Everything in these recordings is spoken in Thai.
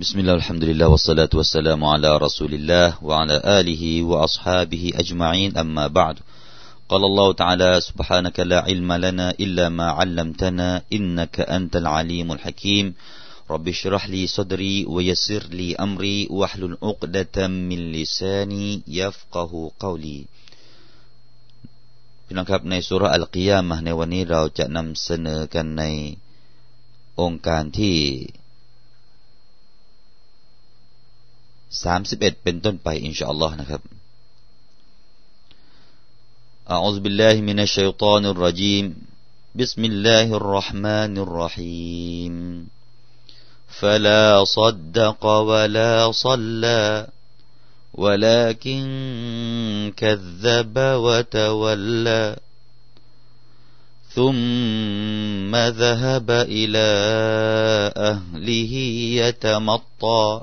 بسم الله الحمد لله والصلاة والسلام على رسول الله وعلى آله وأصحابه أجمعين أما بعد قال الله تعالى سبحانك لا علم لنا إلا ما علمتنا إنك أنت العليم الحكيم رب اشرح لي صدري ويسر لي أمري واحلل عقدة من لساني يفقه قولي พี่น้องครับในสุรอัลกิยามะในวันนี้เราจะนำเสนอกันในองค์การที่ สามสิบเอ็ดเป็นต้นไปอินชาอัลลอฮ์นะครับ أعوذ بالله من الشيطان الرجيم بسم الله الرحمن الرحيم فلا صدق ولا صلى ولكن كذب وتولى ثم ذهب إلى أهله يتمطى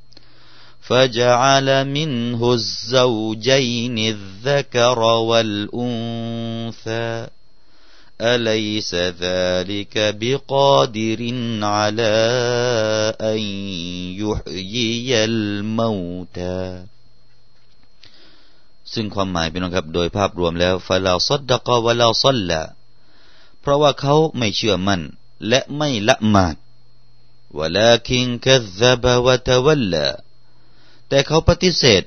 فجعل منه الزوجين الذكر والأنثى أليس ذلك بقادر على أن يحيي الموتى ซึ่งความหมายเป็นนะครับ โดยภาพรวมแล้วฟาลาซัดดะกวะลาซัลละเพราะว่าเขาไม่เชื่อมั่นและไม่ละหมาดวะล แต่เขาปฏิเสธ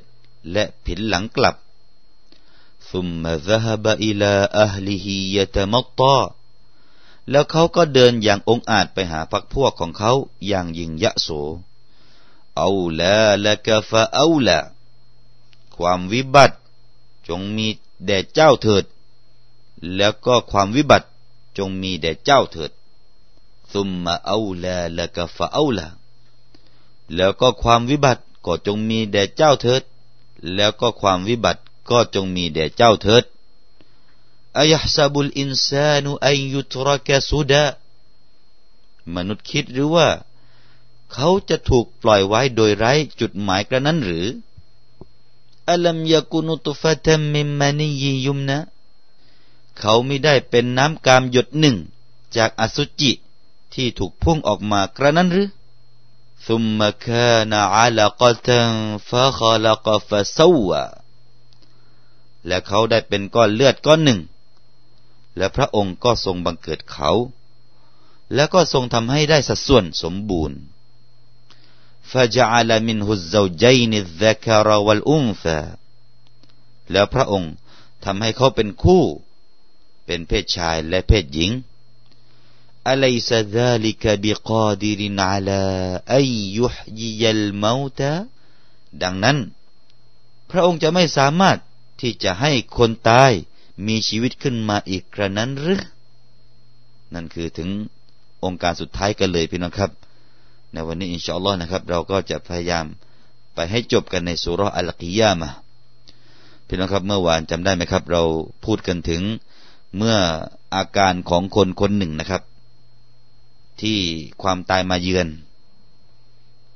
และผินหลังกลับ ثم ذهب إلى أهله يتمطى แล้วเขาก็เดินอย่างองอาจไปหาพักพวกของเขาอย่างยิงยะโสเอาละละกะฟะเอาละความวิบัติจงมีแด่เจ้าเถิด แล้วก็ความวิบัติจงมีแด่เจ้าเถิดซุมมาเอาละละกะฟะเอาละแล้วก็ความวิบัติ ก็จงมีแด่เจ้าเถิด แล้วก็ความวิบัติก็จงมีแด่เจ้าเถิดอายฮซาบุลอินซานุอายุตรกสุดามนุษย์คิดหรือว่า เขาจะถูกปล่อยไว้โดยไร้จุดหมายกระนั้นหรืออัลัมยากุนุตุฟะตมิมมานียยุมนะ เขาไม่ได้เป็นน้ำกามหยดหนึ่ง จากอสุจิที่ถูกพุ่งออกมากระนั้นหรือ ثم كان علقة فخلق فسوى และเขาได้เป็นก้อนเลือดก้อนหนึ่ง และพระองค์ก็ทรงบังเกิดเขา แล้วก็ทรงทำให้ได้สัดส่วนสมบูรณ์ فجعل منه الزوجين الذكر والأنثى แล้วพระองค์ทำให้เขาเป็นคู่ เป็นเพศชายและเพศหญิง أليس ذلك بقادر على أن يحيي الموتى ดังนั้น พระองค์จะไม่สามารถที่จะให้คนตายมีชีวิตขึ้นมาอีกกระนั้นหรือ นั่นคือถึงองค์การสุดท้ายกันเลยพี่น้องครับ ในวันนี้อินชาอัลลอฮ์นะครับ เราก็จะพยายามไปให้จบกันในสุรอัลกิยามะพี่น้องครับเมื่อวานจำได้ไหมครับ เราพูดกันถึงเมื่ออาการของคนคนหนึ่งนะครับ ที่ความตายมาเยือน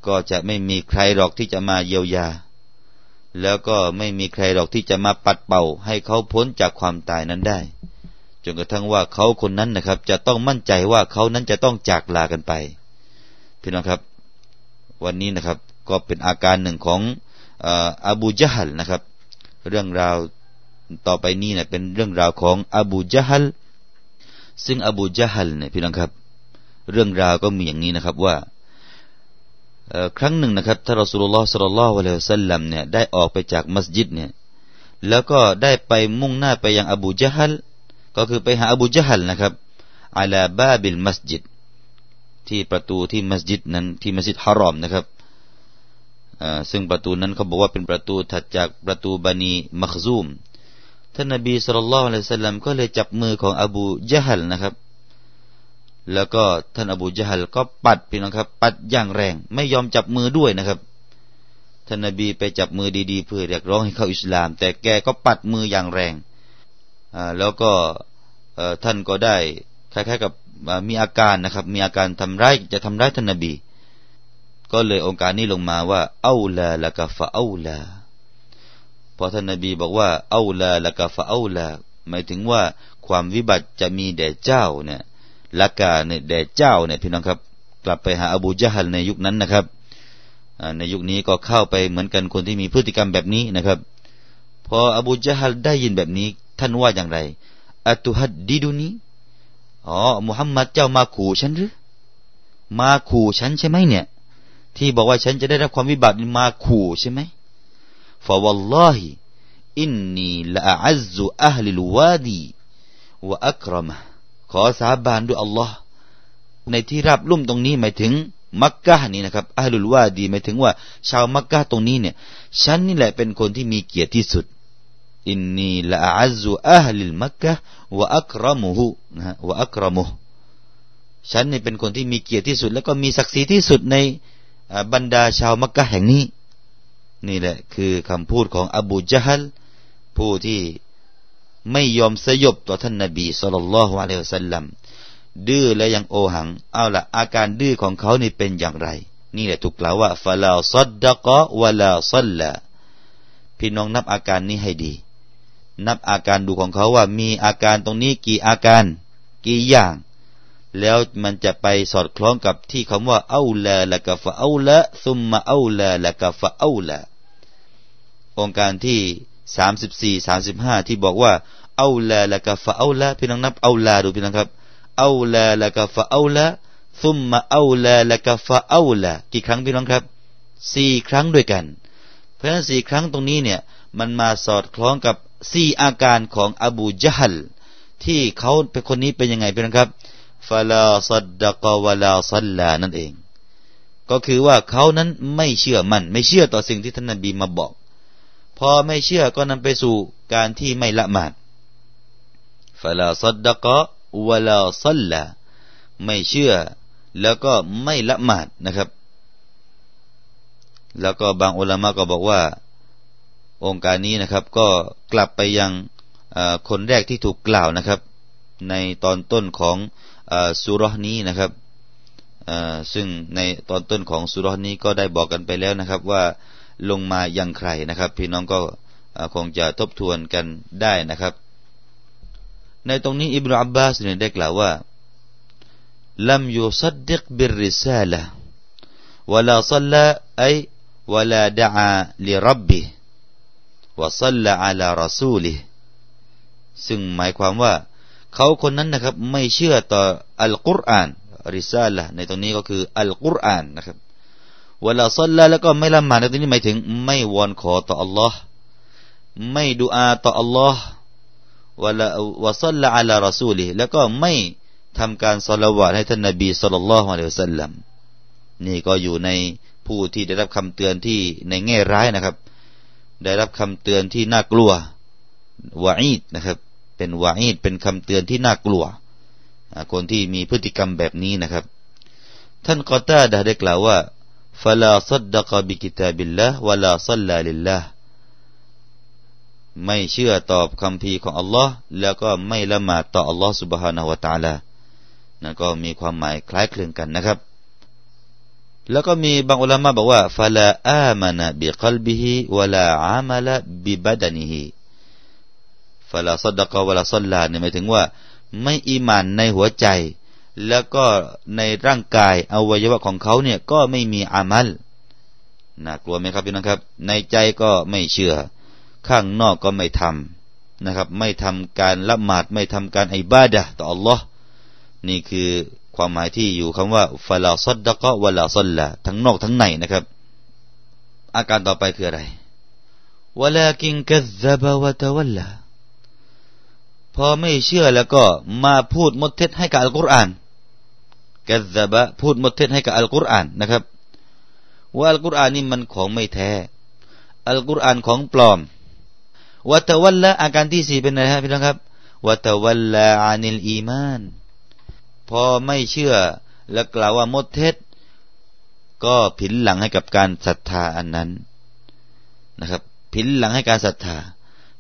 ก็จะไม่มีใครหรอกที่จะมาเยียวยา แล้วก็ไม่มีใครหรอกที่จะมาปัดเป่า ให้เขาพ้นจากความตายนั้นได้จนกระทั่งว่าเขาคนนั้นนะครับ จะต้องมั่นใจว่าเขานั้นจะต้องจากลากันไปพี่น้องครับ วันนี้นะครับก็เป็นอาการหนึ่งของอบูจฮัลนะครับ เรื่องราวต่อไปนี้เนี่ยเป็นเรื่องราวของอบูจฮัลซึ่งอบูจฮัลเนี่ยพี่น้องครับ เรื่องราวก็มีอย่างนี้นะครับว่าครั้งหนึ่งนะครับท่านรอสุลลอฮ์สัลลัลลอฮุอะลัยฮิสัลลัมเนี่ยได้ออกไปจากมัสยิดเนี่ยแล้วก็ได้ไปมุ่งหน้าไปยังอบูจฮัลก็คือไปหาอบูจฮัลนะครับอาลาบาบิลมัสยิดที่ประตูที่มัสยิดนั้นที่มัสยิดฮารอมนะครับซึ่งประตูนั้นเขาบอกว่าเป็นประตูถัดจากประตูบันีมักซูมท่านนบีสุลต่านละสัลลัมก็เลยจับมือของอบูจฮัลนะครับ แล้วก็ท่านอบูจฮัลก็ปัดพี่น้องครับ ปัดอย่างแรง ไม่ยอมจับมือด้วยนะครับท่านนบีไปจับมือดีๆเพื่อเรียกร้องให้เข้าอิสลาม แต่แกก็ปัดมืออย่างแรงแล้วก็ท่านก็ได้คล้ายๆกับมีอาการนะครับ มีอาการทำร้ายจะทำร้ายท่านนบี ก็เลยองค์การนี้ลงมาว่าเอาละละกะฟะเอาละพอท่านนบีบอกว่าเอาละละกะฟะเอาละหมายถึงว่าความวิบัติจะมีแด่เจ้าเนี่ย ละกาเนี่ยแด่เจ้าเนี่ยพี่น้องครับ กลับไปหาอบูจฮัลในยุคนั้นนะครับในยุคนี้ก็เข้าไปเหมือนกันคนที่มีพฤติกรรมแบบนี้นะครับ พออบูจฮัลได้ยินแบบนี้ ท่านว่าอย่างไรอัตุฮัดดีดูนี้อ๋อมุฮัมมัดเจ้ามาขู่ฉันหรือมาขู่ฉันใช่ไหมเนี่ย ที่บอกว่าฉันจะได้รับความวิบัติมาขู่ใช่ไหมฟาวัลลอฮิอินนีละอัซซุอัลลิลวาดีวะอัครมะ ขอสาบานด้วยอัลลอฮ์ในที่ราบลุ่มตรงนี้หมายถึงมักกะนี่นะครับอัลลุลวาดีหมายถึงว่า ชาวมักกะตรงนี้เนี่ย ฉันนี่แหละเป็นคนที่มีเกียรติที่สุดอินนีละอัซซุอัลลิลมักกะวะอัครมุฮุนะวะอัครมุฮฉันนี่เป็นคนที่มีเกียรติที่สุด แล้วก็มีศักดิ์ศรีที่สุดในบรรดาชาวมักกะแห่งนี้ นี่แหละคือคำพูดของอบูจฮัลผู้ที่ ไม่ยอมสยบต่อท่านนบีสุลต่านละฮ์วะเลสัลลัมดื้อและยังโอหัง เอาละอาการดื้อของเขานี่เป็นอย่างไร นี่แหละถูกกล่าวว่าฟาลาซัดดะกะวะลาซัลละพี่น้องนับอาการนี้ให้ดี นับอาการดูของเขาว่ามีอาการตรงนี้กี่อาการ กี่อย่าง แล้วมันจะไปสอดคล้องกับที่คำว่าเอาละละกะฟะเอาละซุมมาเอาละละกะฟะเอาละองค์การที่ สามสิบสี่สามสิบห้าที่บอกว่าเอาลาละกะฟะเอาละพี่น้องนับเอาลาดูพี่น้องครับเอาลาละกะฟะเอาละซุมมาเอาลาละกะฟะเอาละกี่ครั้งพี่น้องครับสี่ครั้งด้วยกัน เพราะฉะนั้นสี่ครั้งตรงนี้เนี่ยมันมาสอดคล้องกับสี่อาการของอบูจฮัลที่เขาเป็นคนนี้เป็นยังไงพี่น้องครับฟาลาซัดดะกวะลาซัลลานั่นเอง ก็คือว่าเขานั้นไม่เชื่อมันไม่เชื่อต่อสิ่งที่ท่านนบีมาบอก พอไม่เชื่อก็นำไปสู่การที่ไม่ละหมาดฟาลาซัดดะกะวลาซัลลาไม่เชื่อแล้วก็ไม่ละหมาดนะครับ แล้วก็บางอุลามะก็บอกว่า องค์การนี้นะครับ ก็กลับไปยังคนแรกที่ถูกกล่าวนะครับ ในตอนต้นของสุรนี้นะครับซึ่งในตอนต้นของสุรนี้ก็ได้บอกกันไปแล้วนะครับว่า ลงมาอยังใครนะครับ พี่น้องก็คงจะทบทวนกันได้นะครับ ในตรงนี้อิบราอับบาสเนี่ยได้กล่าวว่าلم يصدق بالرسالة ولا صلى أي ولا دعا لربه وصلى على رسوله ซึ่งหมายความว่า เขาคนนั้นนะครับ ไม่เชื่อต่ออัลกุรอาน رسالة ในตรงนี้ก็คืออัลกุรอานนะครับ ولا صلى แล้วก็ไม่ละหมาดในที่นี้หมายถึง ไม่วอนขอต่ออัลลอฮ์ไม่ดูอาต่ออัลลอฮ์วะลาวะซัลลาอัลารอซูลีแล้วก็ไม่ทำการสละวะให้ท่านนบีสุลต่านละฮ์อะลัยฮิสัลลัมนี่ก็อยู่ในผู้ที่ได้รับคำเตือนที่ในแง่ร้ายนะครับ ได้รับคำเตือนที่น่ากลัววาอีดนะครับ เป็นวาอีดเป็นคำเตือนที่น่ากลัวคนที่มีพฤติกรรมแบบนี้นะครับ ท่านกอต้าได้กล่าวว่า فلا صدق بكتاب الله ولا صلى لله ไม่เชื่อตอบคำพีของอัลลอฮ์แล้วก็ไม่ละหมาดต่ออัลลอฮ์ سبحانه และ تعالى นั่นก็มีความหมายคล้ายคลึงกันนะครับ แล้วก็มีบางอุลามะบอกว่าฟาลาอามานะบิกลบิฮิวะลาอามาละบิบดานิฮิฟาลาซัดดะกะวะลาซัลลาเนี่ยหมายถึงว่า ไม่อีมานในหัวใจ แล้วก็ในร่างกายอวัยวะของเขาเนี่ยก็ไม่มีอามัลน่ากลัวไหมครับพี่น้องครับ ในใจก็ไม่เชื่อ ข้างนอกก็ไม่ทำนะครับ ไม่ทำการละหมาดไม่ทำการอิบาดะต่ออัลลอฮ์นี่คือความหมายที่อยู่คำว่าฟาลาซัดดะกะวะลาซัลละทั้งนอกทั้งในนะครับ อาการต่อไปคืออะไรวลากินกัซบะวะตะวัลลาพอไม่เชื่อแล้วก็มาพูดมดเท็จให้กับอัลกุรอาน กซบะพูดมดเท็จให้กับอัลกุรอานนะครับ ว่าอัลกุรอานนี่มันของไม่แท้ อัลกุรอานของปลอมวัตวัลละอาการที่สี่เป็นอะไรครับพี่น้องครับวัตวัลละอานิลอีมาน พอไม่เชื่อและกล่าวว่ามดเท็จก็ผินหลังให้กับการศรัทธาอันนั้นนะครับ ผินหลังให้การศรัทธา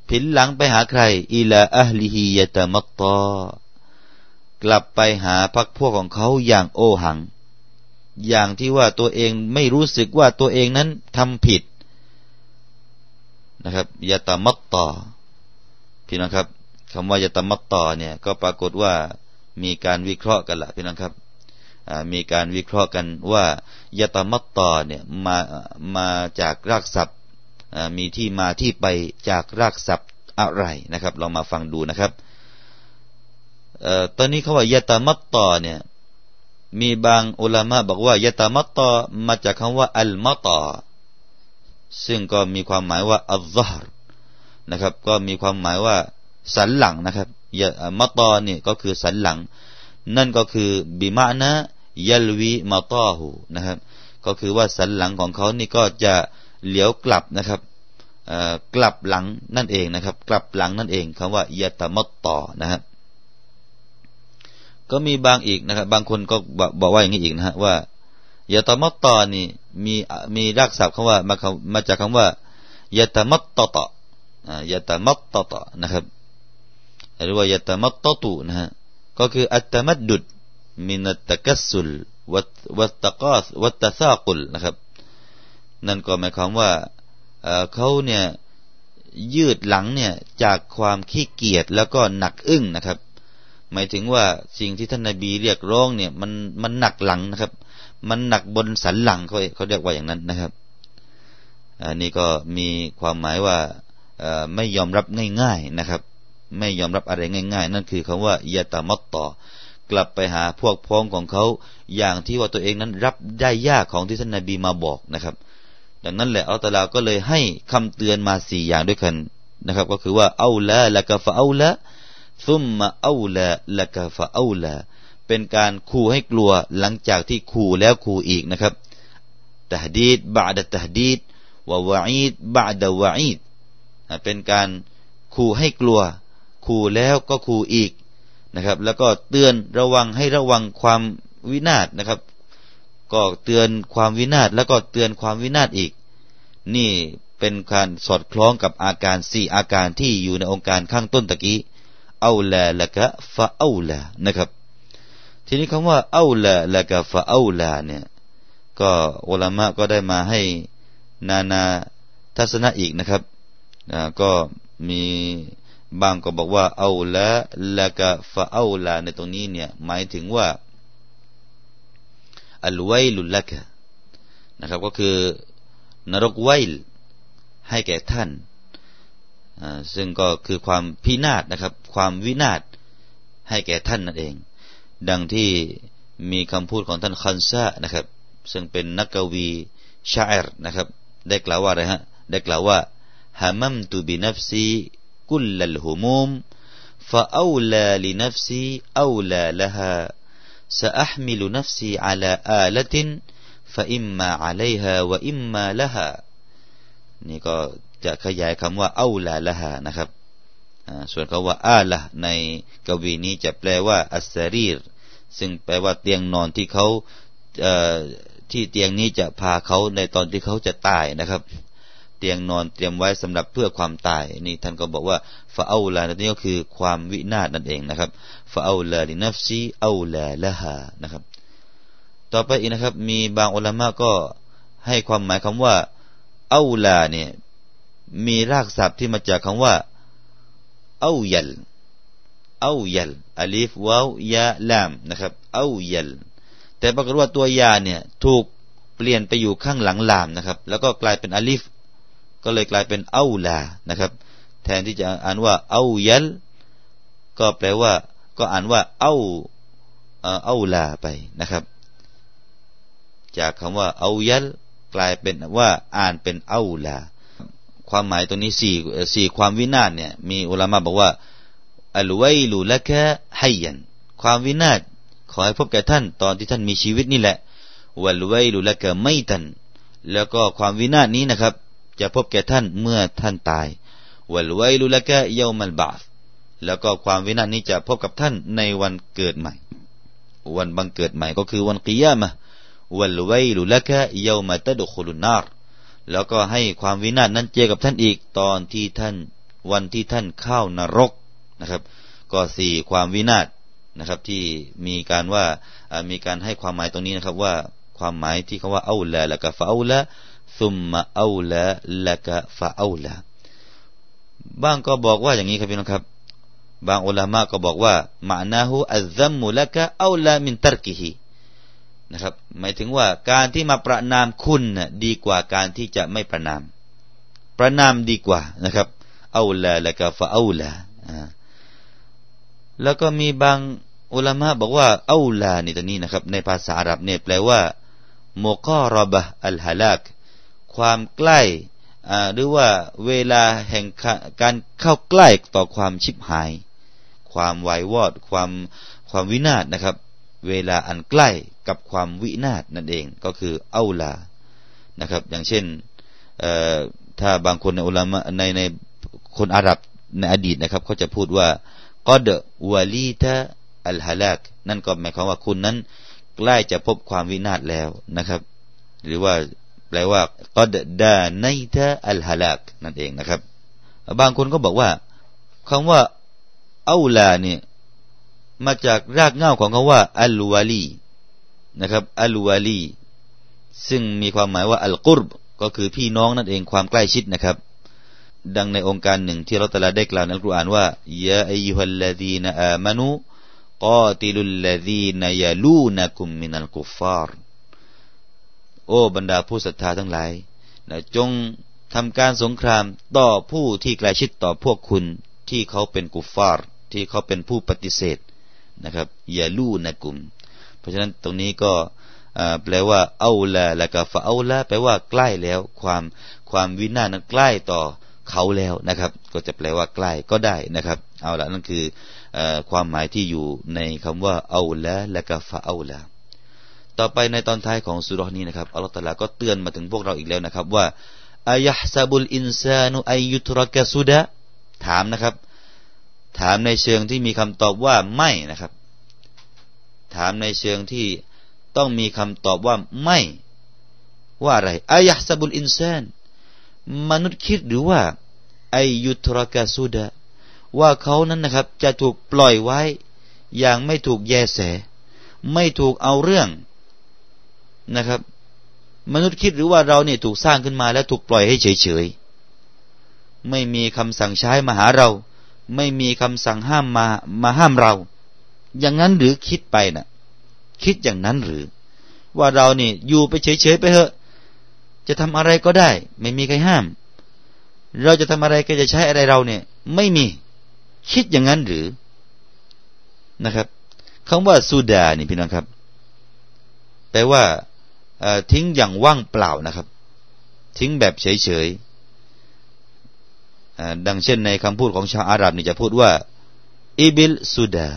ผินหลังไปหาใครอิลาอัลลิฮิยะตะมัตตอ กลับไปหาพักพวกของเขาอย่างโอหัง อย่างที่ว่าตัวเองไม่รู้สึกว่าตัวเองนั้นทำผิดนะครับยะตะมัตตอพี่น้องครับคำว่ายะตะมัตตอเนี่ยก็ปรากฏว่ามีการวิเคราะห์กันละพี่น้องครับมีการวิเคราะห์กันว่ายะตะมัตตอเนี่ยมามาจากรากศัพท์มีที่มาที่ไปจากรากศัพท์อะไรนะครับ เรามาฟังดูนะครับ ตอนนี้เขาว่ายะตามัตตอเนี่ยมีบางอุลามะบอกว่ายะตามัตตอมาจากคำว่าอัลมัตอซึ่งก็มีความหมายว่าอัลซฮรนะครับ ก็มีความหมายว่าสันหลังนะครับยะมัตตอนี่ก็คือสันหลัง นั่นก็คือบิมานะยัลวีมาตอหูนะครับ ก็คือว่าสันหลังของเขานี่ก็จะเหลียวกลับนะครับกลับหลังนั่นเองนะครับ กลับหลังนั่นเองคำว่ายะตามัตตอนะครับ ก็มีบางอีกนะครับ บางคนก็บอกว่าอย่างนี้อีกนะฮะว่ายาตมัตตอนี่มีมีรากศัพท์คำว่ามามาจากคำว่ายาตมัตตตยาตมัตตตนะครับหรือว่ายาตมัตตตุนะฮะก็คืออัตมัดดุดมินัตตะกัสสุลวัตตะกาสวัตตะซากุลนะครับ นั่นก็หมายความว่าเขาเนี่ยยืดหลังเนี่ยจากความขี้เกียจแล้วก็หนักอึ้งนะครับ หมายถึงว่าสิ่งที่ท่านนาบีเรียกร้องเนี่ยมันมันหนักหลังนะครับ มันหนักบนสันหลังเขาเขาเรียกว่าอย่างนั้นนะครับอันนี้ก็มีความหมายว่าไม่ยอมรับง่ายๆนะครับ ไม่ยอมรับอะไรง่าย ๆ นั่นคือคำว่ายาตามตต่อกลับไปหาพวกพ้องของเขาอย่างที่ว่าตัวเองนั้นรับได้ยากของที่ท่านนาบีมาบอกนะครับ ดังนั้นแหละอัลตลาก็เลยให้คำเตือนมาสี่อย่างด้วยกันนะครับ ก็คือว่าเอาละละกะฟะเอาละ ซุมมาเอาละละกะฟะเอาละเป็นการขู่ให้กลัวหลังจากที่ขู่แล้วขู่อีกนะครับตะดีดบาดตะดีดวะวะอีดบาดวะอีดเป็นการขู่ให้กลัว ขู่แล้วก็ขู่อีกนะครับ แล้วก็เตือนระวังให้ระวังความวินาศนะครับ ก็เตือนความวินาศแล้วก็เตือนความวินาศอีก นี่เป็นการสอดคล้องกับอาการสี่อาการที่อยู่ในองค์การข้างต้นตะกี้ เอาละละกะฟะเอาละนะครับ ทีนี้คำว่าเอาละละกะฟะเอาละเนี่ย ก็อุลามะก็ได้มาให้นานาทัศนะอีกนะครับก็มีบางก็บอกว่าเอาละละกะฟะเอาละในตรงนี้เนี่ย หมายถึงว่าอัลไวลุลละกะนะครับ ก็คือนรกไวลให้แก่ท่าน ซึ่งก็คือความพินาศนะครับ ความวินาศให้แก่ท่านนั่นเอง ดังที่มีคำพูดของท่านคันซานะครับ ซึ่งเป็นนักกวีชาอิรนะครับ ได้กล่าวว่าอะไรฮะได้กล่าวว่าฮามัมตุบินัฟซีกุลลัลฮุมุม فأولى لنفسي أولى لها سأحمل نفسي على آلة فإما عليها وإما لها นี่ก็ จะขยายคำว่าเอาละละหานะครับส่วนคาว่าอาละในกวีนี้จะแปลว่าอัสรีรซึ่งแปลว่าเตียงนอนที่เขาที่เตียงนี้จะพาเขาในตอนที่เขาจะตายนะครับ เตียงนอนเตรียมไว้สำหรับเพื่อความตายนี่ท่านก็บอกว่าฟาเอาลานี่ก็คือความวินาศนั่นเองนะครับฟาเอาลาลินัฟซีเอาลาละหานะครับ ต่อไปอีกนะครับ มีบางอุลามะก็ให้ความหมายคำว่าเอาลาเนี่ย มีรากศัพท์ที่มาจากคำว่าเอายัลเอายัลอลิฟวาวยาลามนะครับเอายัลแต่ปรากฏว่าตัวยาเนี่ยถูกเปลี่ยนไปอยู่ข้างหลังลามนะครับ แล้วก็กลายเป็นอลิฟ ก็เลยกลายเป็นเอาลานะครับ แทนที่จะอ่านว่าเอายัลก็แปลว่า ก็อ่านว่าเอาเอาลาไปนะครับ จากคำว่าเอายัลกลายเป็นว่าอ่านเป็นเอาลา ความหมายตรงนี้สี่สี่ความวินาศเนี่ยมีอุลามะบอกว่าอัลไวลูละแค่ให้ยันความวินาศขอให้พบแก่ท่านตอนที่ท่านมีชีวิตนี่แหละวัลไวลูละแค่ไม่ทัน แล้วก็ความวินาศนี้นะครับ จะพบแก่ท่านเมื่อท่านตายวัลไวลูละแค่เยามัลบาสแล้วก็ความวินาศนี้จะพบกับท่านในวันเกิดใหม่ วันบังเกิดใหม่ก็คือวันกิยามะวัลไวลุละกะเยามาตะดุคุลุนนาร แล้วก็ให้ความวินาศนั้นเจอกับท่านอีกตอนที่ท่านวันที่ท่านเข้านรกนะครับ ก็สี่ความวินาศนะครับที่มีการว่ามีการให้ความหมายตรงนี้นะครับว่าความหมายที่เขาว่าเอาละละกะฟาเอาละซุมมาเอาละละกะฟาเอาละบ้างก็บอกว่าอย่างนี้ครับพี่น้องครับ บางอุลามะก็บอกว่ามานาหูอัลซัมมุละกะเอาละมินตรกิฮี นะครับ หมายถึงว่าการที่มาประนามคุณน่ะดีกว่าการที่จะไม่ประนาม ประนามดีกว่านะครับเอาละละกะฟาเอาละแล้วก็มีบางอุลามะบอกว่าเอาลานี่ตัวนี้นะครับ ในภาษาอาหรับเนี่ยแปลว่าโมกอรบะอัลฮาลักความใกล้หรือว่าเวลาแห่งการเข้าใกล้ต่อความชิบหาย ความวายวอด ความความวินาศนะครับ เวลาอันใกล้กับความวินาศนั่นเองก็คือเอาลานะครับ อย่างเช่นถ้าบางคนในอุลามะในในคนอาหรับในอดีตนะครับเขาจะพูดว่ากอดวาลีตะอัลฮาลักนั่นก็หมายความว่าคุณนั้น ใกล้จะพบความวินาศแล้วนะครับ หรือว่าแปลว่ากอดดาไนตะอัลฮาลักนั่นเองนะครับ บางคนก็บอกว่าคำว่าเอาลาเนี่ย มาจากรากเหง้าของคำว่าอัลวาลีนะครับอัลวาลี ซึ่งมีความหมายว่าอัลกุรบก็คือพี่น้องนั่นเองความใกล้ชิดนะครับ ดังในองค์การหนึ่งที่เราตะลาได้กล่าวในอัลกุรอานว่ายาอายุฮัลลดีนอามานูกาติลุลลดีนยาลูนักุมมินัลกุฟาร์โอ้บรรดาผู้ศรัทธาทั้งหลายนะจงทำการสงครามต่อผู้ที่ใกล้ชิดต่อพวกคุณที่เขาเป็นกุฟาร์ที่เขาเป็นผู้ปฏิเสธ นะครับยาลูนักุม เพราะฉะนั้นตรงนี้ก็แปลว่าเอาละแล้วก็ฟาเอาละแปลว่าใกล้แล้ว ความความวินาศนั้นใกล้ต่อเขาแล้วนะครับ ก็จะแปลว่าใกล้ก็ได้นะครับ เอาละนั่นคือความหมายที่อยู่ในคำว่าเอาละและกาฟาเอาละต่อไปในตอนท้ายของสุรนี้นะครับอัลลอฮฺตะลาก็เตือนมาถึงพวกเราอีกแล้วนะครับว่าอายะซาบุลอินซานุอายุทรกะสุดะถามนะครับ ถามในเชิงที่มีคำตอบว่าไม่นะครับ ถามในเชิงที่ต้องมีคำตอบว่าไม่ ว่าอะไรอายะซาบุลอินซานมนุษย์คิดหรือว่าไอยุทรกาสุดะว่าเขานั้นนะครับ จะถูกปล่อยไว้ อย่างไม่ถูกแยแส ไม่ถูกเอาเรื่องนะครับ มนุษย์คิดหรือว่าเราเนี่ยถูกสร้างขึ้นมาแล้วถูกปล่อยให้เฉยๆไม่มีคำสั่งใช้มาหาเรา ไม่มีคำสั่งห้ามมามาห้ามเรา อย่างนั้นหรือคิดไปนะ่ะ คิดอย่างนั้นหรือ ว่าเราเนี่ยอยู่ไปเฉยๆไปเถอะ จะทำอะไรก็ได้ ไม่มีใครห้าม เราจะทำอะไรก็จะใช้อะไรเราเนี่ย ไม่มี คิดอย่างนั้นหรือนะครับคำว่าสุดานี่พี่น้องครับ แปลว่าทิ้งอย่างว่างเปล่านะครับ ทิ้งแบบเฉยๆ ดังเช่นในคำพูดของชาวอาหรับนี่จะพูดว่าอิบิลสุดา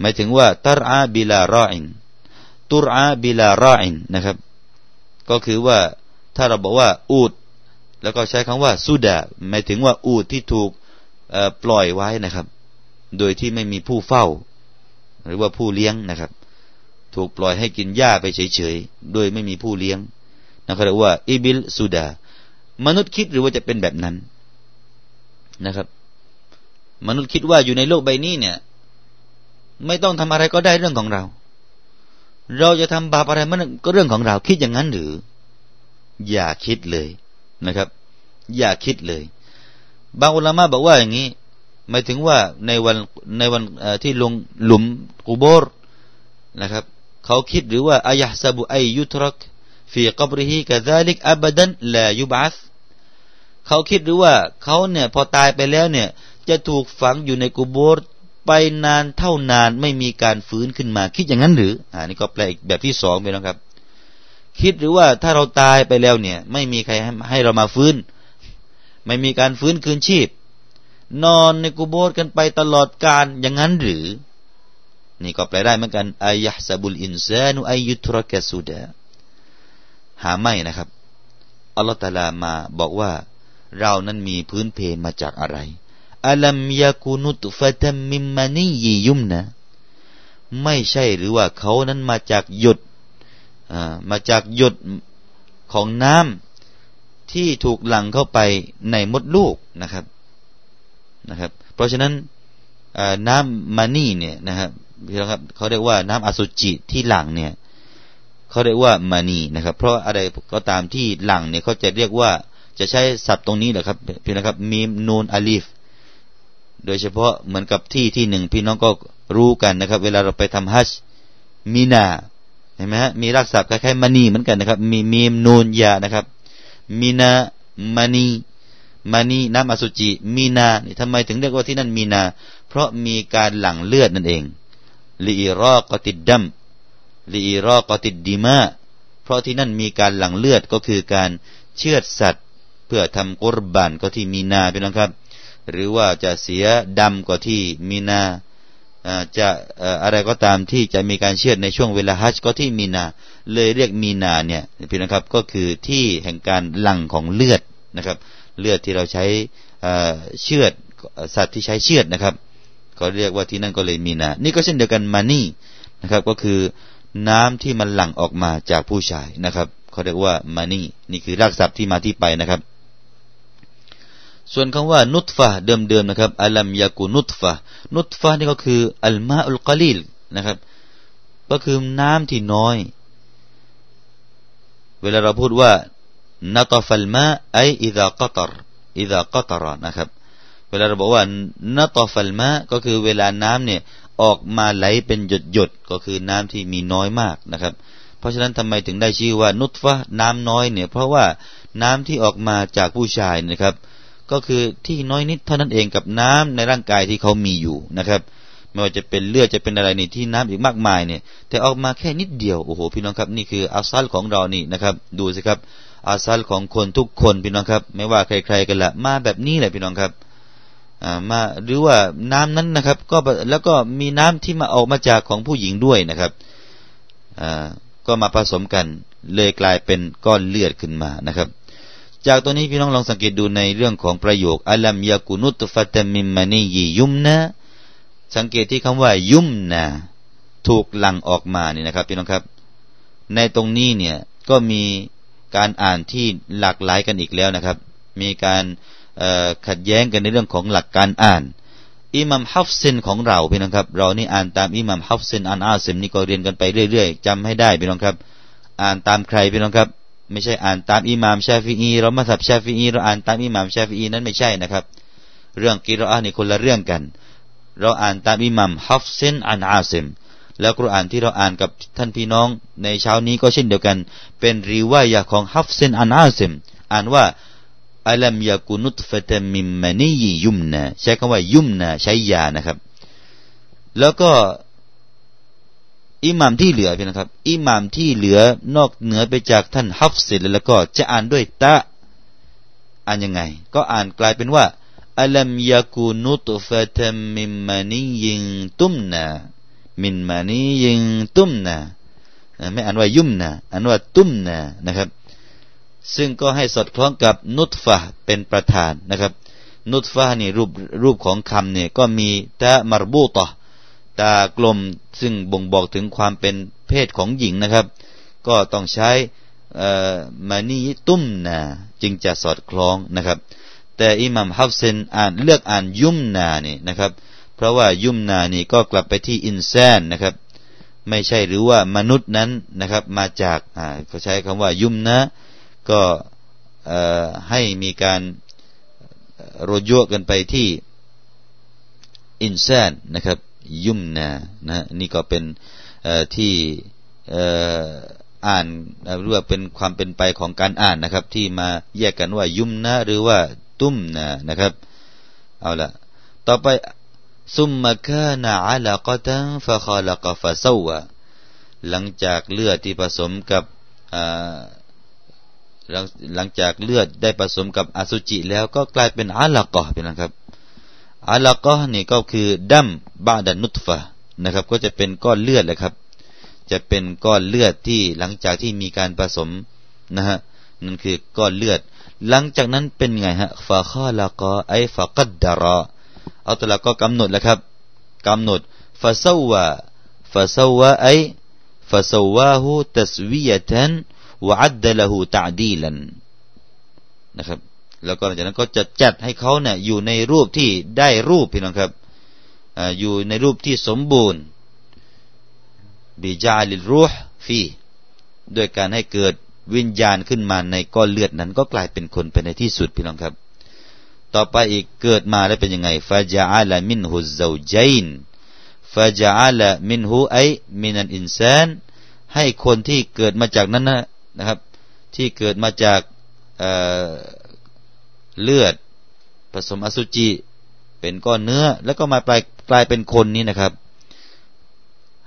หมายถึงว่าตรอาบิลารออินตุรอาบิลารออินนะครับ ก็คือว่าถ้าเราบอกว่าอูดแล้วก็ใช้คำว่าสุดาหมายถึงว่าอูดที่ถูกปล่อยไว้นะครับ โดยที่ไม่มีผู้เฝ้า หรือว่าผู้เลี้ยงนะครับ ถูกปล่อยให้กินหญ้าไปเฉยๆโดยไม่มีผู้เลี้ยงนะครับเรียกว่าอิบิลสุดามนุษย์คิดหรือว่าจะเป็นแบบนั้น นะครับ มนุษย์คิดว่าอยู่ในโลกใบนี้เนี่ย ไม่ต้องทำอะไรก็ได้เรื่องของเรา เราจะทำบาปอะไรมันก็เรื่องของเรา คิดอย่างนั้นหรือ อย่าคิดเลยนะครับ อย่าคิดเลย บางอุลามะบอกว่าอย่างนี้หมายถึงว่าในวันในวันที่ลงหลุมกูโบร์นะครับ เขาคิดหรือว่าอายะซาบุไอยุทรักฟีกับริฮีกะซาลิกอับดันลายุบัส เขาคิดหรือว่าเขาเนี่ยพอตายไปแล้วเนี่ย จะถูกฝังอยู่ในกูโบรไปนานเท่านานไม่มีการฟื้นขึ้นมา คิดอย่างนั้นหรืออ่านี่ก็แปลอีกแบบที่สองไปนะครับ คิดหรือว่าถ้าเราตายไปแล้วเนี่ย ไม่มีใครให้เรามาฟื้น ไม่มีการฟื้นคืนชีพ นอนในกุโบสกันไปตลอดกาลอย่างนั้นหรือ นี่ก็แปลได้เหมือนกันอายะซาบุลอินซานุอายุทรกสุดะหาไม่นะครับอัลลอฮฺตาลามาบอกว่า เรานั้นมีพื้นเพมาจากอะไรอัลัมยากุนุตฟะตัมมิมมานียุมนะ ไม่ใช่หรือว่าเขานั้นมาจากหยดมาจากหยดของน้ำที่ถูกหลั่งเข้าไปในมดลูกนะครับนะครับ เพราะฉะนั้นน้ำมานี่เนี่ยนะครับพี่น้องครับเขาเรียกว่าน้ำอสุจิที่หลั่งเนี่ยเขาเรียกว่ามานีนะครับ เพราะอะไรก็ตามที่หลั่งเนี่ยเขาจะเรียกว่า จะใช้ศัพท์ตรงนี้แหละครับพี่นะครับมีมนูนอาลีฟโดยเฉพาะเหมือนกับที่ที่หนึ่งพี่น้องก็รู้กันนะครับ เวลาเราไปทำฮัจมีนาเห็นไหมฮะมีรักษาคล้ายๆมานีเหมือนกันนะครับ มีมีมนูนยานะครับมีนามานีมานีน้ำอสุจิมีนานี่ทำไมถึงเรียกว่าที่นั่นมีนา เพราะมีการหลั่งเลือดนั่นเองลีรอกติดดัมลีรอกติดดีมาเพราะที่นั่นมีการหลั่งเลือดก็คือการเชือดสัตว์ เพื่อทำกุรบานก็ที่มีนาเป็นนะครับ หรือว่าจะเสียดำก็ที่มีนาจะอะไรก็ตามที่จะมีการเชื่อในช่วงเวลาฮัจก็ที่มีนา เลยเรียกมีนาเนี่ยพี่นะครับก็คือที่แห่งการหลั่งของเลือดนะครับ เลือดที่เราใช้เชือดสัตว์ที่ใช้เชือดนะครับเขาเรียกว่าที่นั่นก็เลยมีนา นี่ก็เช่นเดียวกันมานี่นะครับก็คือน้ำที่มันหลั่งออกมาจากผู้ชายนะครับเขาเรียกว่ามานี่นี่คือรากศัพท์ที่มาที่ไปนะครับ ส่วนคำว่านุตฟะเดิมๆนะครับอัลัมยากุนุตฟะนุตฟะนี่ก็คืออัลมาอุลกลีลนะครับ ก็คือน้ำที่น้อย เวลาเราพูดว่านัตฟัลมาไออิดะกตรอิดะกตรนะครับ เวลาเราบอกว่านัตฟัลมาก็คือเวลาน้ำเนี่ยออกมาไหลเป็นหยดหยดก็คือน้ำที่มีน้อยมากนะครับ เพราะฉะนั้นทำไมถึงได้ชื่อว่านุตฟะน้ำน้อยเนี่ย เพราะว่าน้ำที่ออกมาจากผู้ชายนะครับ ก็คือที่น้อยนิดเท่านั้นเองกับน้ำในร่างกายที่เขามีอยู่นะครับไม่ว่าจะเป็นเลือดจะเป็นอะไรนี่ที่น้ำอีกมากมายเนี่ย แต่ออกมาแค่นิดเดียวโอ้โหพี่น้องครับนี่คืออาซัลของเรานี่นะครับ ดูสิครับ อาซัลของคนทุกคนพี่น้องครับ ไม่ว่าใครๆกันละมาแบบนี้แหละพี่น้องครับมาหรือว่าน้ำนั้นนะครับ ก็แล้วก็มีน้ำที่มาออกมาจากของผู้หญิงด้วยนะครับก็มาผสมกันเลยกลายเป็นก้อนเลือดขึ้นมานะครับ จากตัวนี้พี่น้องลองสังเกตดูในเรื่องของประโยคอัลัมยากุนุตฟัตมิมมานียยุมนะสังเกตที่คำว่ายุมนะถูกหลั่งออกมานี่นะครับพี่น้องครับ ในตรงนี้เนี่ยก็มีการอ่านที่หลากหลายกันอีกแล้วนะครับ มีการขัดแย้งกันในเรื่องของหลักการอ่านอิหมัมฮัฟซินของเราพี่น้องครับ เรานี่อ่านตามอิหมัมฮัฟซินอันอาซิมนี่ก็เรียนกันไปเรื่อยๆจำให้ได้พี่น้องครับ อ่านตามใครพี่น้องครับ ไม่ใช่อ่านตามอิหมัมชาฟีอีเรามัซฮับชาฟีอีเราอ่านตามอิหมัมชาฟีอีนั้นไม่ใช่นะครับ เรื่องกิรอานนี่คนละเรื่องกัน เราอ่านตามอิหมัมฮัฟซินอันอาซิมแล้วกุรอานที่เราอ่านกับท่านพี่น้องในเช้านี้ก็เช่นเดียวกัน เป็นرواية ของฮัฟซินอันอาซิมอ่านว่า ألم يك نطفة من مني يمنى ใช้คำว่า يمنى ใช้ยานะครับ แล้วก็ อิหมามที่เหลือพี่นะครับ อิหมามที่เหลือนอกเหนือไปจากท่านฮัฟซินแล้วก็จะอ่านด้วยตะอ่านยังไง ก็อ่านกลายเป็นว่า ألم يك نطفةมิมมานียิงตุมนามินมานียิงตุมนาไม่อ่านว่ายุมนาอ่านว่าตุมนานะครับ ซึ่งก็ให้สอดคล้องกับนุตฟะเป็นประธานนะครับ นุตฟะนี่รูปรูปของคำเนี่ยก็มีตะมารบูตอ ตากลมซึ่งบ่งบอกถึงความเป็นเพศของหญิงนะครับ ก็ต้องใช้มานีตุ้มนาจึงจะสอดคล้องนะครับ แต่อิหมัมฮับเซนอ่านเลือกอ่านยุมนานี่นะครับ เพราะว่ายุมนานี่ก็กลับไปที่อินแซนนะครับ ไม่ใช่หรือว่ามนุษย์นั้นนะครับ มาจากอ่าเขาใช้คำว่ายุมนะก็ให้มีการโรยกันไปที่อินแซนนะครับ ยุมนานะนี่ก็เป็นที่อ่านหรือว่าเป็นความเป็นไปของการอ่านนะครับ ที่มาแยกกันว่ายุมนะหรือว่าตุ้มนะนะครับเอาละต่อไปซุมมะคานะอัลกตันฟะคาลกฟะซาวะหลังจากเลือดที่ผสมกับหลังจากเลือดได้ผสมกับอสุจิแล้วก็กลายเป็นอาลกอเป็นนะครับ อัลกอนี่ก็คือดัมบาดานุตฟะนะครับ ก็จะเป็นก้อนเลือดแหละครับ จะเป็นก้อนเลือดที่หลังจากที่มีการผสมนะฮะนั่นคือก้อนเลือด หลังจากนั้นเป็นไงฮะฟาข้อละกอไอฟากัดดารอเอาตละก็กำหนดแล้วครับ กำหนดฟาซวาฟาซวาไอฟาซวาหูตัสวียะทันวะอัดดะลหูตะดีลันนะครับ แล้วก็หลังจากนั้นก็จะจัดให้เขาเนี่ยอยู่ในรูปที่ได้รูปพี่น้องครับอยู่ในรูปที่สมบูรณ์บิจาลิรูห์ฟีด้วยการให้เกิดวิญญาณขึ้นมาในก้อนเลือดนั้นก็กลายเป็นคนไปในที่สุดพี่น้องครับ ต่อไปอีกเกิดมาแล้วเป็นยังไงฟาจาอัลมินฮุซเซจัยนฟาจาอัลมินฮุไอมินันอินซานให้คนที่เกิดมาจากนั้นนะครับ ที่เกิดมาจาก เลือด ผสมอสุจิ เป็นก้อนเนื้อ แล้วก็มากลายกลายเป็นคนนี้นะครับ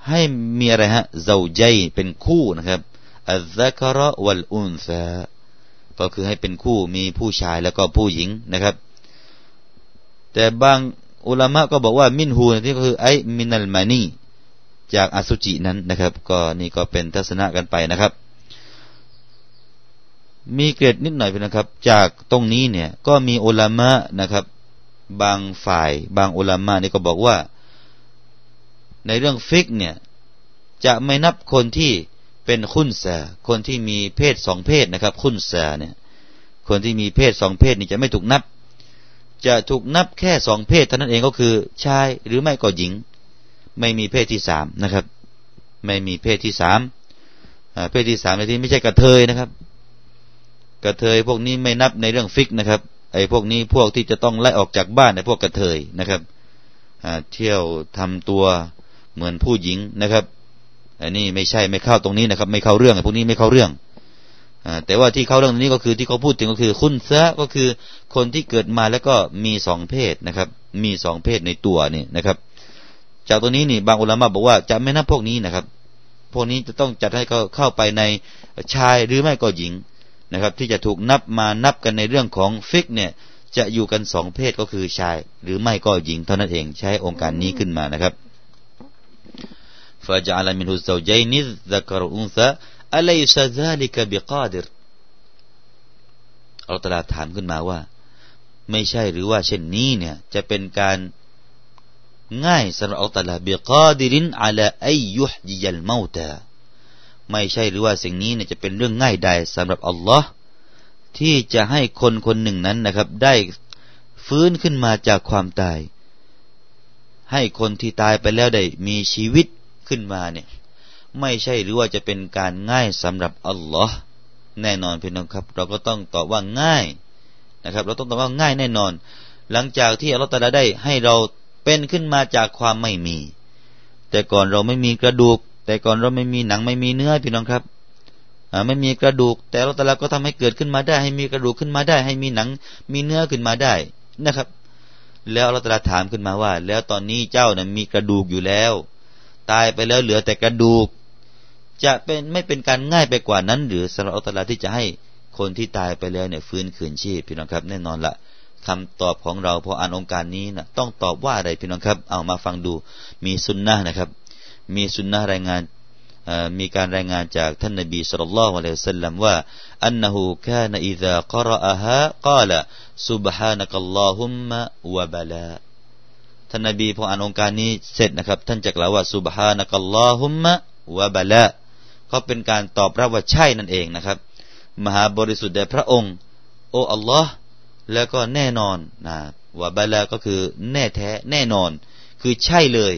ให้มีอะไรฮะเจ้าใจเป็นคู่นะครับอัลซักระวัลอุนซาก็คือให้เป็นคู่มีผู้ชายแล้วก็ผู้หญิงนะครับ แต่บางอุลามะก็บอกว่ามินฮูนี่ก็คือไอมินัลมานีจากอสุจินั้นนะครับ ก็นี่ก็เป็นทัศนะกันไปนะครับ มีเกรดนิดหน่อยนะครับ จากตรงนี้เนี่ยก็มีอุลามะนะครับ บางฝ่าย บางอุลามะนี่ก็บอกว่า ในเรื่องฟิกเนี่ยจะไม่นับคนที่เป็นขุนแสคนที่มีเพศสองเพศนะครับขุนแสเนี่ยคนที่มีเพศสองเพศนี่จะไม่ถูกนับ จะถูกนับแค่สองเพศเท่านั้นเองก็คือชายหรือไม่ก็หญิง ไม่มีเพศที่สามนะครับ ไม่มีเพศที่สามเพศที่สามในที่ไม่ใช่กระเทยนะครับ กระเทยพวกนี้ไม่นับในเรื่องฟิกนะครับ ไอ้พวกนี้พวกที่จะต้องไล่ออกจากบ้านในพวกกระเทยนะครับเที่ยวทำตัวเหมือนผู้หญิงนะครับอันนี้ไม่ใช่ไม่เข้าตรงนี้นะครับ ไม่เข้าเรื่องไอ้พวกนี้ไม่เข้าเรื่องอแต่ว่าที่เข้าเรื่องนี้ก็คือที่เขาพูดถึงก็คือคุณซะก็คือคนที่เกิดมาแล้วก็มีสองเพศนะครับ มีสองเพศในตัวนี่นะครับ จากตรงนี้นี่บางอุลามะบอกว่าจะไม่นับพวกนี้นะครับ พวกนี้จะต้องจัดให้เขาเข้าไปในชายหรือไม่ก็หญิง นะครับ ที่จะถูกนับมานับกันในเรื่องของฟิกเนี่ยจะอยู่กันสองเพศก็คือชาย หรือไม่ก็หญิงเท่านั้นเองใช้องค์การนี้ขึ้นมานะครับฟาจาลามินฮุสซาใจนิซักรุนซะอะไรซาซาลิกบิกาดิรอัลตลาถามขึ้นมาว่า ไม่ใช่หรือว่าเช่นนี้เนี่ยจะเป็นการง่ายสำหรับอัลตลาบิกาดิรินอัลาอัยยุฮยิยัลเมาตา ไม่ใช่หรือว่าสิ่งนี้เนี่ยจะเป็นเรื่องง่ายใดสำหรับอัลลอฮ์ที่จะให้คนคนหนึ่งนั้นนะครับ ได้ฟื้นขึ้นมาจากความตาย ให้คนที่ตายไปแล้วได้มีชีวิตขึ้นมาเนี่ย ไม่ใช่หรือว่าจะเป็นการง่ายสำหรับอัลลอฮ์แน่นอนพี่น้องครับ เราก็ต้องตอบว่าง่ายนะครับ เราต้องตอบว่าง่ายแน่นอน หลังจากที่อัลลอฮ์ตาลาได้ให้เราเป็นขึ้นมาจากความไม่มี แต่ก่อนเราไม่มีกระดูก แต่ก่อนเราไม่มีหนังไม่มีเนื้อพี่น้องครับไม่มีกระดูก แต่อัลลอฮ์ตาลาก็ทำให้เกิดขึ้นมาได้ ให้มีกระดูกขึ้นมาได้ ให้มีหนัง มีเนื้อขึ้นมาได้นะครับ แล้วอัลลอฮ์ตาลาถามขึ้นมาว่า แล้วตอนนี้เจ้านะ่ะมีกระดูกอยู่แล้ว ตายไปแล้วเหลือแต่กระดูก จะเป็นไม่เป็นการง่ายไปกว่านั้น หรือสำหรับอัลลอฮ์ที่จะให้คนที่ตายไปแล้วเนี่ยฟื้นคืนชีพพี่น้องครับ แน่นอนละคำตอบของเราพออ่านองค์การนี้นะต้องตอบว่าอะไรพี่น้องครับ เอามาฟังดูมีสุนนะนะครับ มีสุนนะรายงานมีการรายงานจากท่านนบีสุลต่านละฮ์อะสัลลัมว่าอันนหูคานอิดะกรอะฮะกล่าวสุบฮานักลลอฮุมะวะบลาท่านนบีพออ่านองค์การนี้เสร็จนะครับ ท่านจะกล่าวว่าสุบฮานักลลอฮุมะวะบลาก็เป็นการตอบรับว่าใช่นั่นเองนะครับ มหาบริสุทธิ์แด่พระองค์ โอ้อัลลอฮ์แล้วก็แน่นอนนะว่าบลาก็คือแน่แท้แน่นอน คือใช่เลย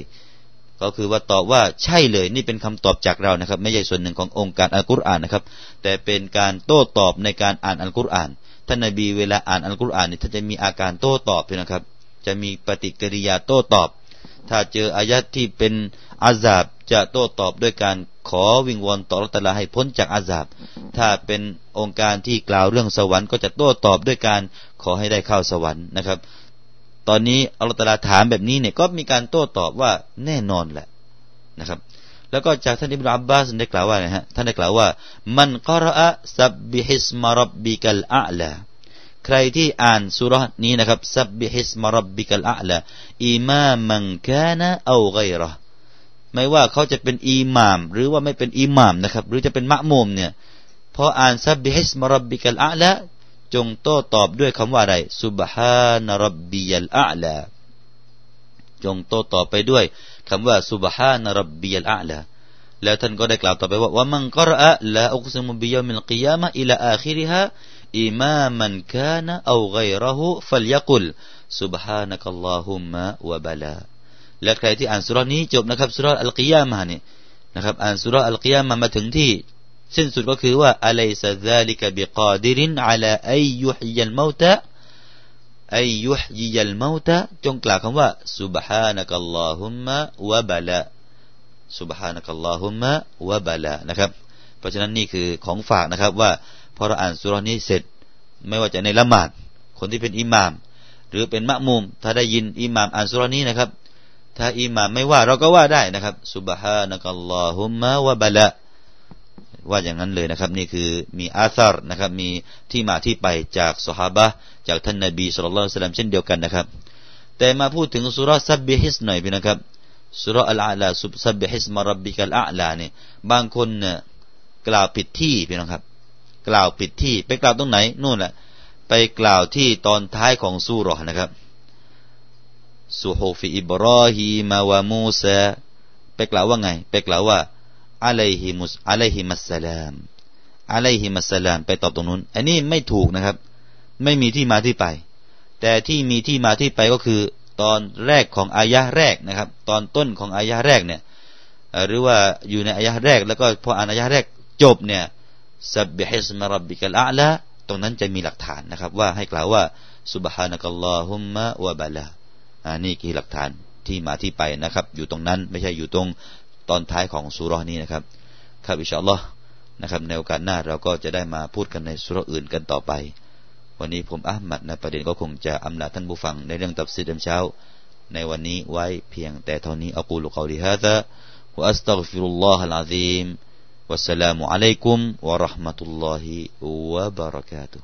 ก็คือว่าตอบว่าใช่เลยนี่เป็นคำตอบจากเรานะครับ ไม่ใช่ส่วนหนึ่งขององค์การอัลกุรอานนะครับ แต่เป็นการโต้ตอบในการอ่านอัลกุรอานท่านนบีเวลาอ่านอัลกุรอานนี่ท่านจะมีอาการโต้ตอบนะครับ จะมีปฏิกิริยาโต้ตอบ ถ้าเจออายะที่เป็นอาซาบจะโต้ตอบด้วยการขอวิงวอนต่อรัตลาให้พ้นจากอาซาบ ถ้าเป็นองค์การที่กล่าวเรื่องสวรรค์ก็จะโต้ตอบด้วยการขอให้ได้เข้าสวรรค์นะครับ ตอนนี้อัลตลาถามแบบนี้เนี่ยก็มีการโต้ตอบว่าแน่นอนแหละนะครับ แล้วก็จากท่านอิบนาอับบาสได้กล่าวว่านะฮะท่านได้กล่าวว่า มันกรอะซับบิฮิสมารับบิกัลอาลาใครที่อ่านสุรนี้นะครับسبح اسم ربك الأعلى إماما كان أو غيره ไม่ว่าเขาจะเป็นอิหมาม หรือว่าไม่เป็นอิหมามนะครับ หรือจะเป็นมะมุมเนี่ยพออ่าน سبح اسم ربك الأعلى จงโต้ตอบด้วยคำว่าอะไร سبحان ربي الأعلى จงโต้ตอบไปด้วยคำว่า سبحان ربي الأعلى แล้วท่านก็ได้กล่าวต่อไปว่าว่าمن قرأ لا أقسم بيوم القيامة إلى آخرهاอิมามันกานะเอาไกรหุฟัลยกุลสุบฮานักัลลอฮุมะวะบลาและใครที่อ่านสุรานี้จบนะครับสุราอัลกิยามะเนี่ยนะครับอ่านสุราอัลกิยามะมาถึงที่ สิ้นสุดก็คือว่าอะลัยซะซาลิกะบิกาดิรินอะลาอัยยุฮิยัลมาตะอัยยุฮิยัลมาตะจงกล่าวคำว่าสุบฮานักัลลอฮุมะวะบลาสุบฮานักัลลอฮุมะวะบะลานะครับ เพราะฉะนั้นนี่คือของฝากนะครับว่าพอเราอ่านสุรานี้เสร็จ ไม่ว่าจะในละหมาดคนที่เป็นอิหมาม หรือเป็นมะมุม ถ้าได้ยินอิหมามอ่านสุรานี้นะครับ ถ้าอิหมามไม่ว่าเราก็ว่าได้นะครับสุบฮานักัลลอฮุมะวะบะลา ว่าอย่างนั้นเลยนะครับ นี่คือมีอาซาร์นะครับ มีที่มาที่ไปจากสฮาบะจากท่านนบีสุลต่านเช่นเดียวกันนะครับ แต่มาพูดถึงสุราซับบิฮิสหน่อยพี่นะครับสุรอัลอาลาسبح اسم ربك الأعلى เนี่ยบางคนเนี่ยกล่าวผิดที่พี่น้องครับ กล่าวผิดที่ไปกล่าวตรงไหนนู่นแหละไปกล่าวที่ตอนท้ายของสุรนะครับصحف إبراهيم وموسى ไปกล่าวว่าไง ไปกล่าวว่า عليهم عليهم السلام عليهم السلام ไปตอบตรงนู้น อันนี้ไม่ถูกนะครับ ไม่มีที่มาที่ไป แต่ที่มีที่มาที่ไปก็คือ ตอนแรกของอายะแรกนะครับ ตอนต้นของอายะแรกเนี่ยหรือว่าอยู่ในอายะแรก แล้วก็พออ่านอายะแรกจบเนี่ยสับบิฮิสมารับบิกัลอาละตรงนั้นจะมีหลักฐานนะครับ ว่าให้กล่าวว่าสุบฮานะกัลลอฮุมมะวะบะลาอันนี้คือหลักฐานที่มาที่ไปนะครับ อยู่ตรงนั้นไม่ใช่อยู่ตรง ตอนท้ายของสุรนี้นะครับครับอินชาอัลลอฮ์นะครับในโอกาสหน้าเราก็จะได้มาพูดกันในสุรอื่นกันต่อไปวันนี้ผมอามัดนะประเด็นก็คงจะอำลาท่านผู้ฟังในเรื่องตับซีดมเช้า ในวันนี้ไว้เพียงแต่เท่านี้อักูลุกอลิฮะซะวะอัสตัฆฟิรุลลอฮะลอาซีม والسلام عليكم ورحمة الله وبركاته